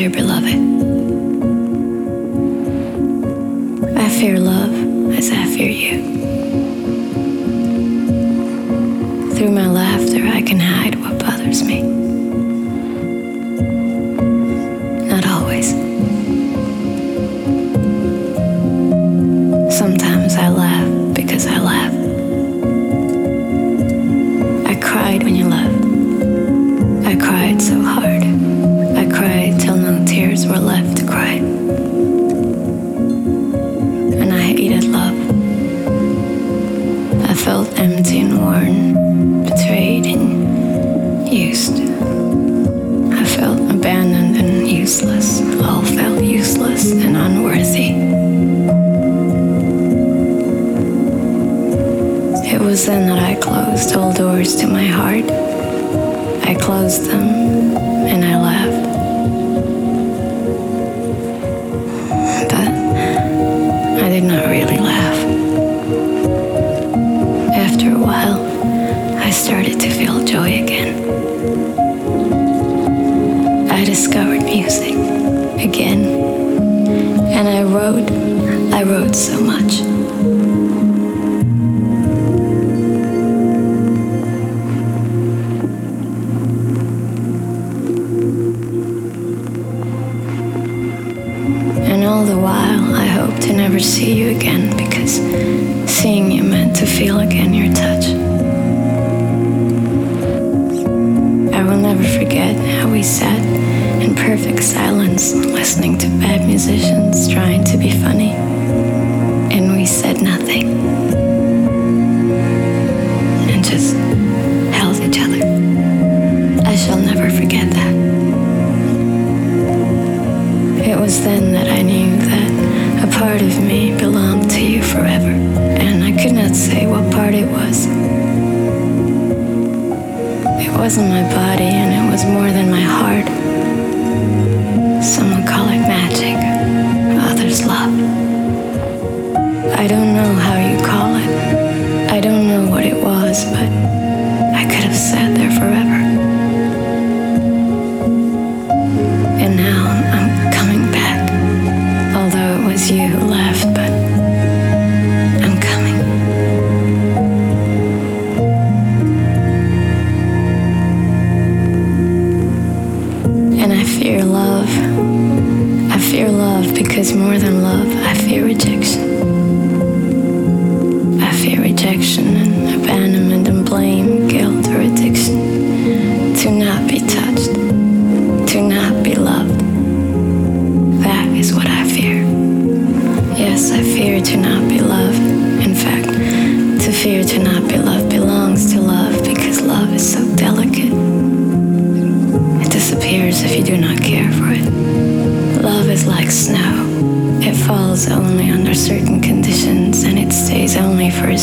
dear beloved. I fear love as I fear you.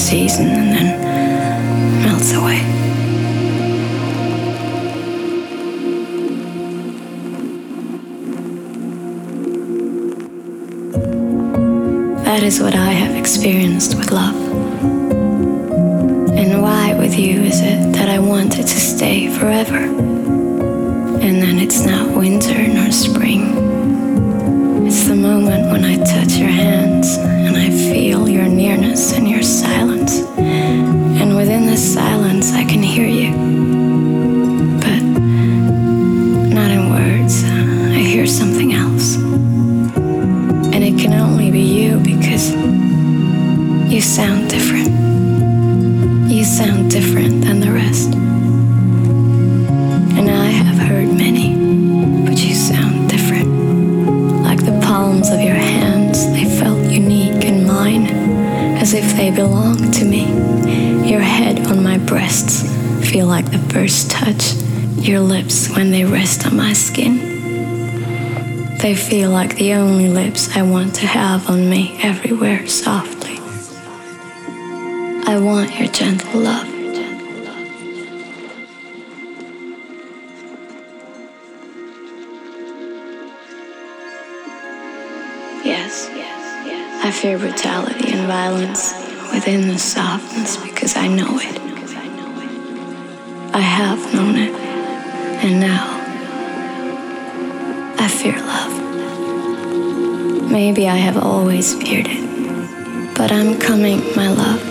season and then melts away. That is what I have experienced with love. And why with you is it that I wanted to stay forever? And then it's not winter nor spring the moment when I touch your hands and I feel your nearness and your silence. And within this silence, I can hear you. feel like the only lips I want to have on me everywhere softly. I want your gentle love. Yes, I fear brutality and violence within the softness because I know it. I have known it, and now Maybe I have always feared it. But I'm coming, my love.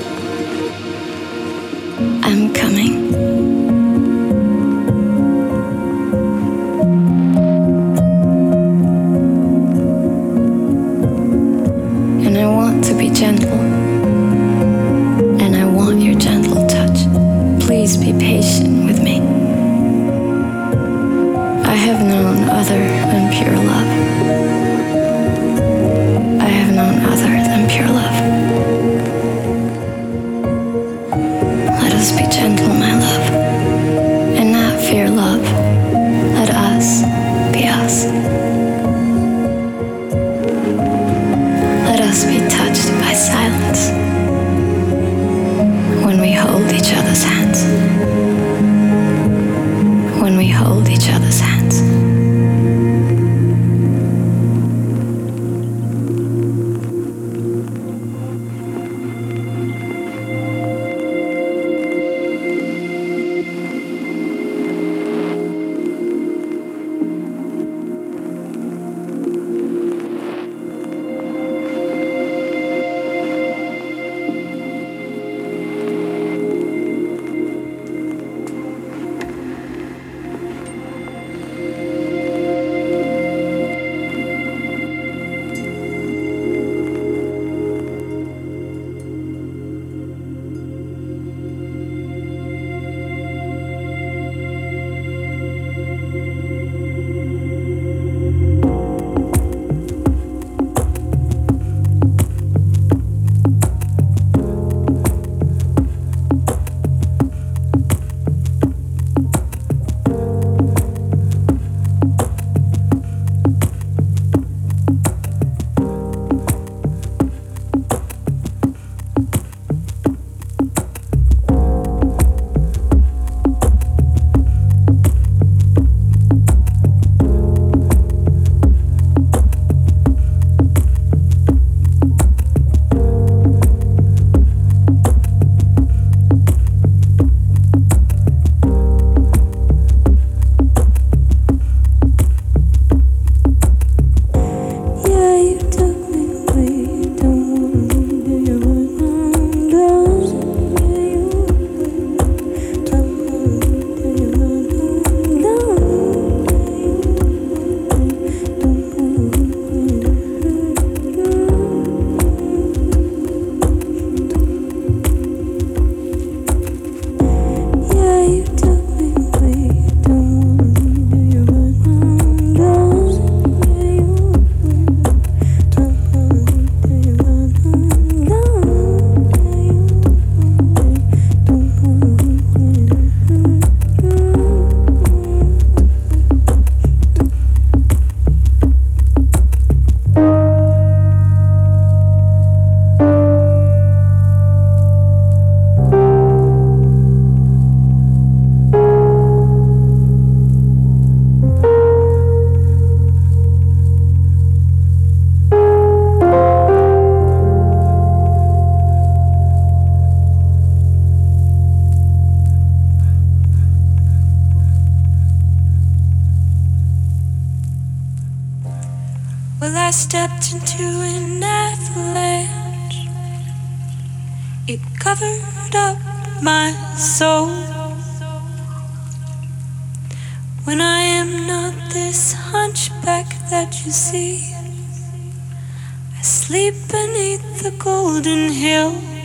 beneath the golden hill.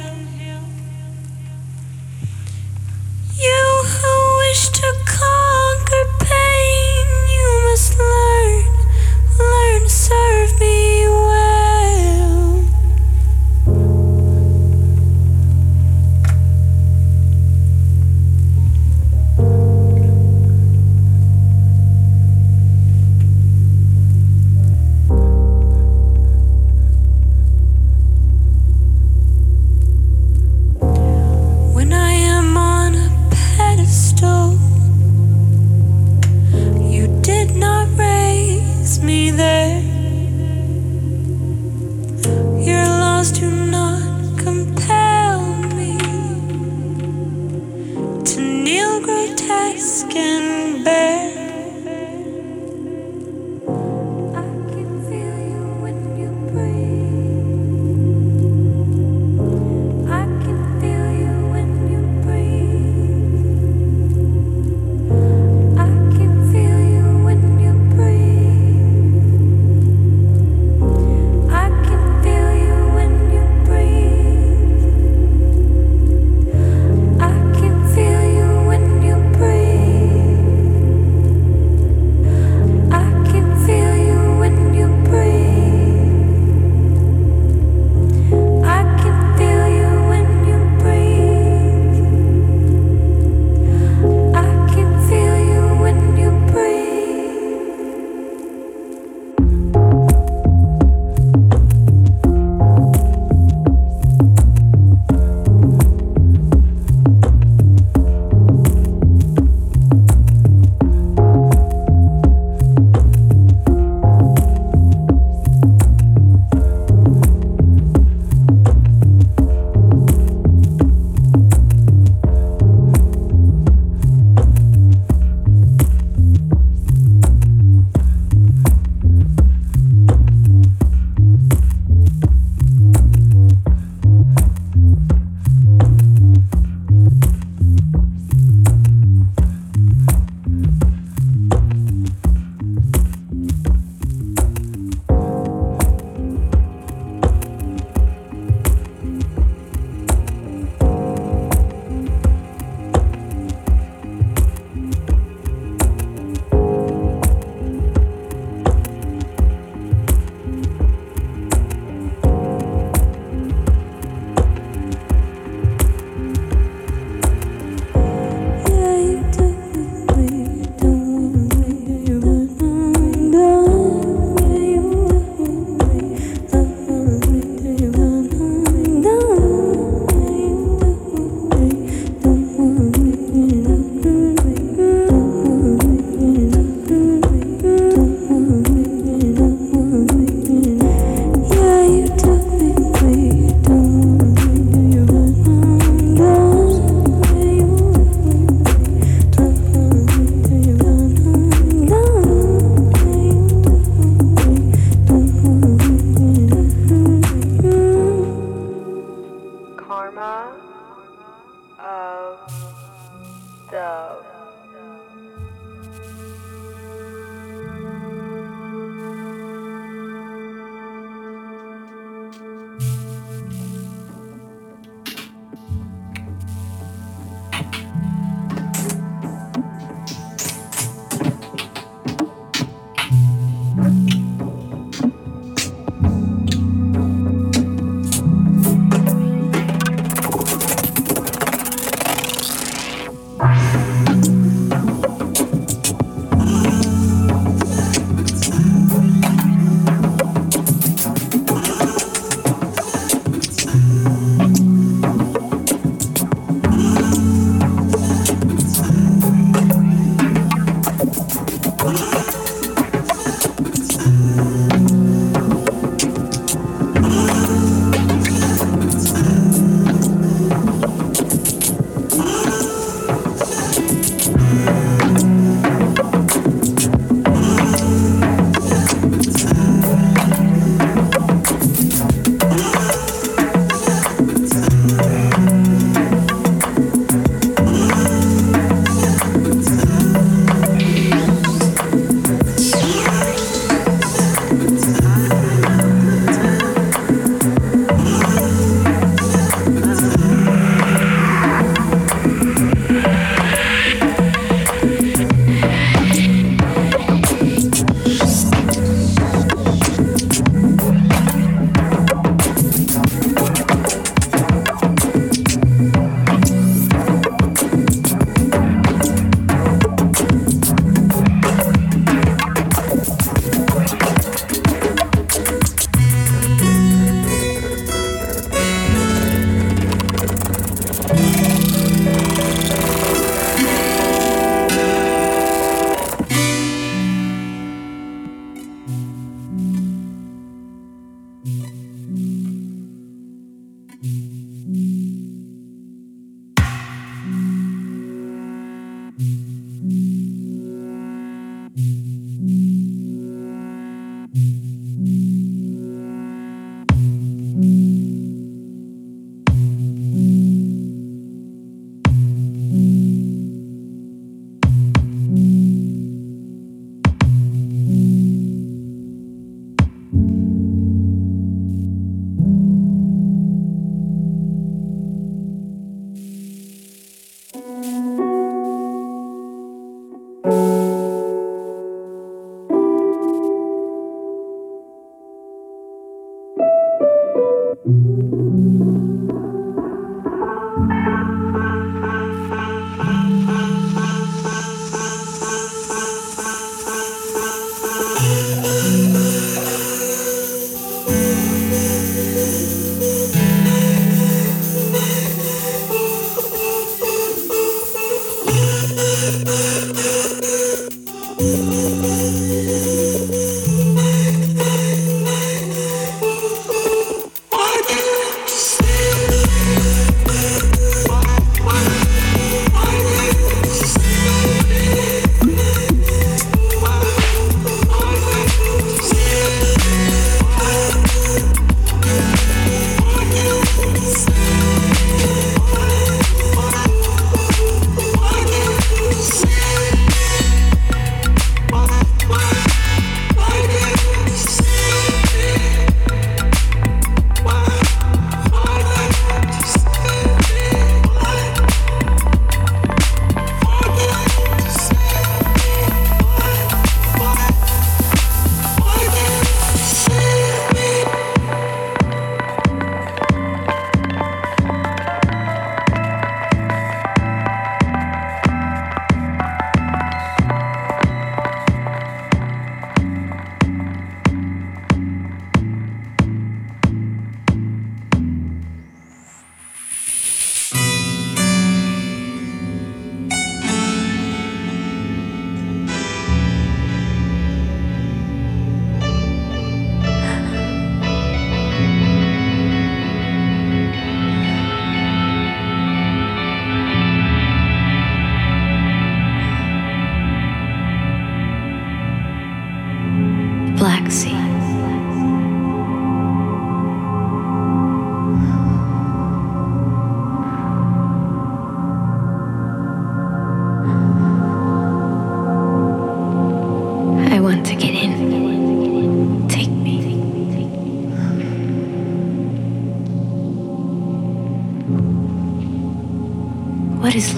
Is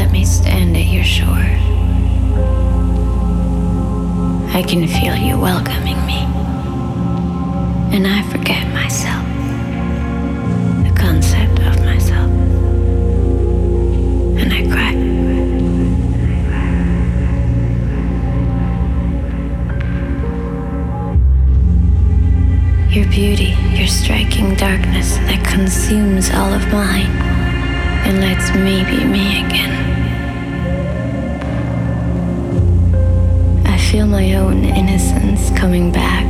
let me stand at your shore. I can feel you welcoming me, and I forget myself. The concept of myself, and I cry. Your beauty, your striking darkness that consumes all of mine and lets me be me again. My own innocence coming back.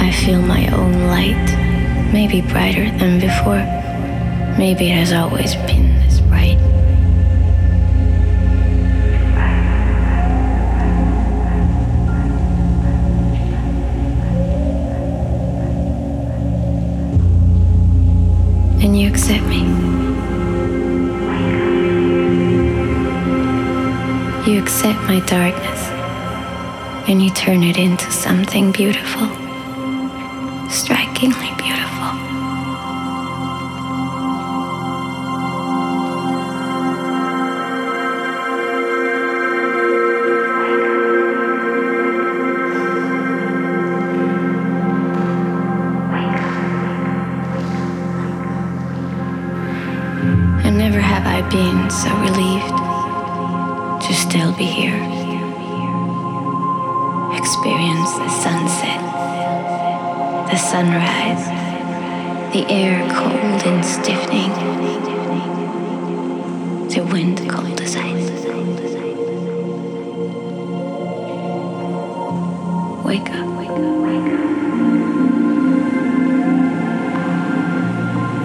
I feel my own light, maybe brighter than before. Maybe it has always been this bright. and you accept me. You accept my darkness and you turn it into something beautiful, strikingly beautiful.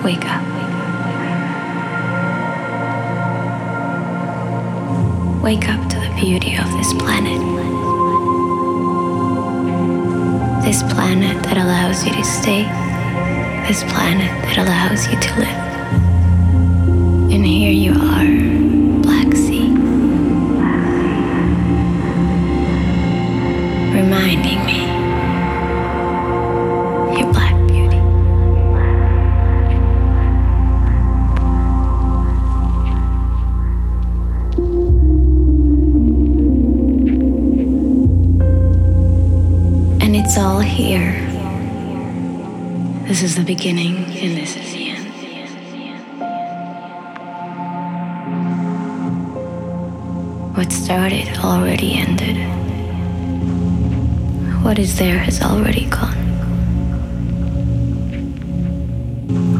wake up. Wake up to the beauty of this planet. This planet that allows you to stay. This planet that allows you to live. And here you are, Black Sea. Reminding here. This is the beginning, and this is the end. What started already ended. What is there has already gone.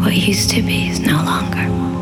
What used to be is no longer.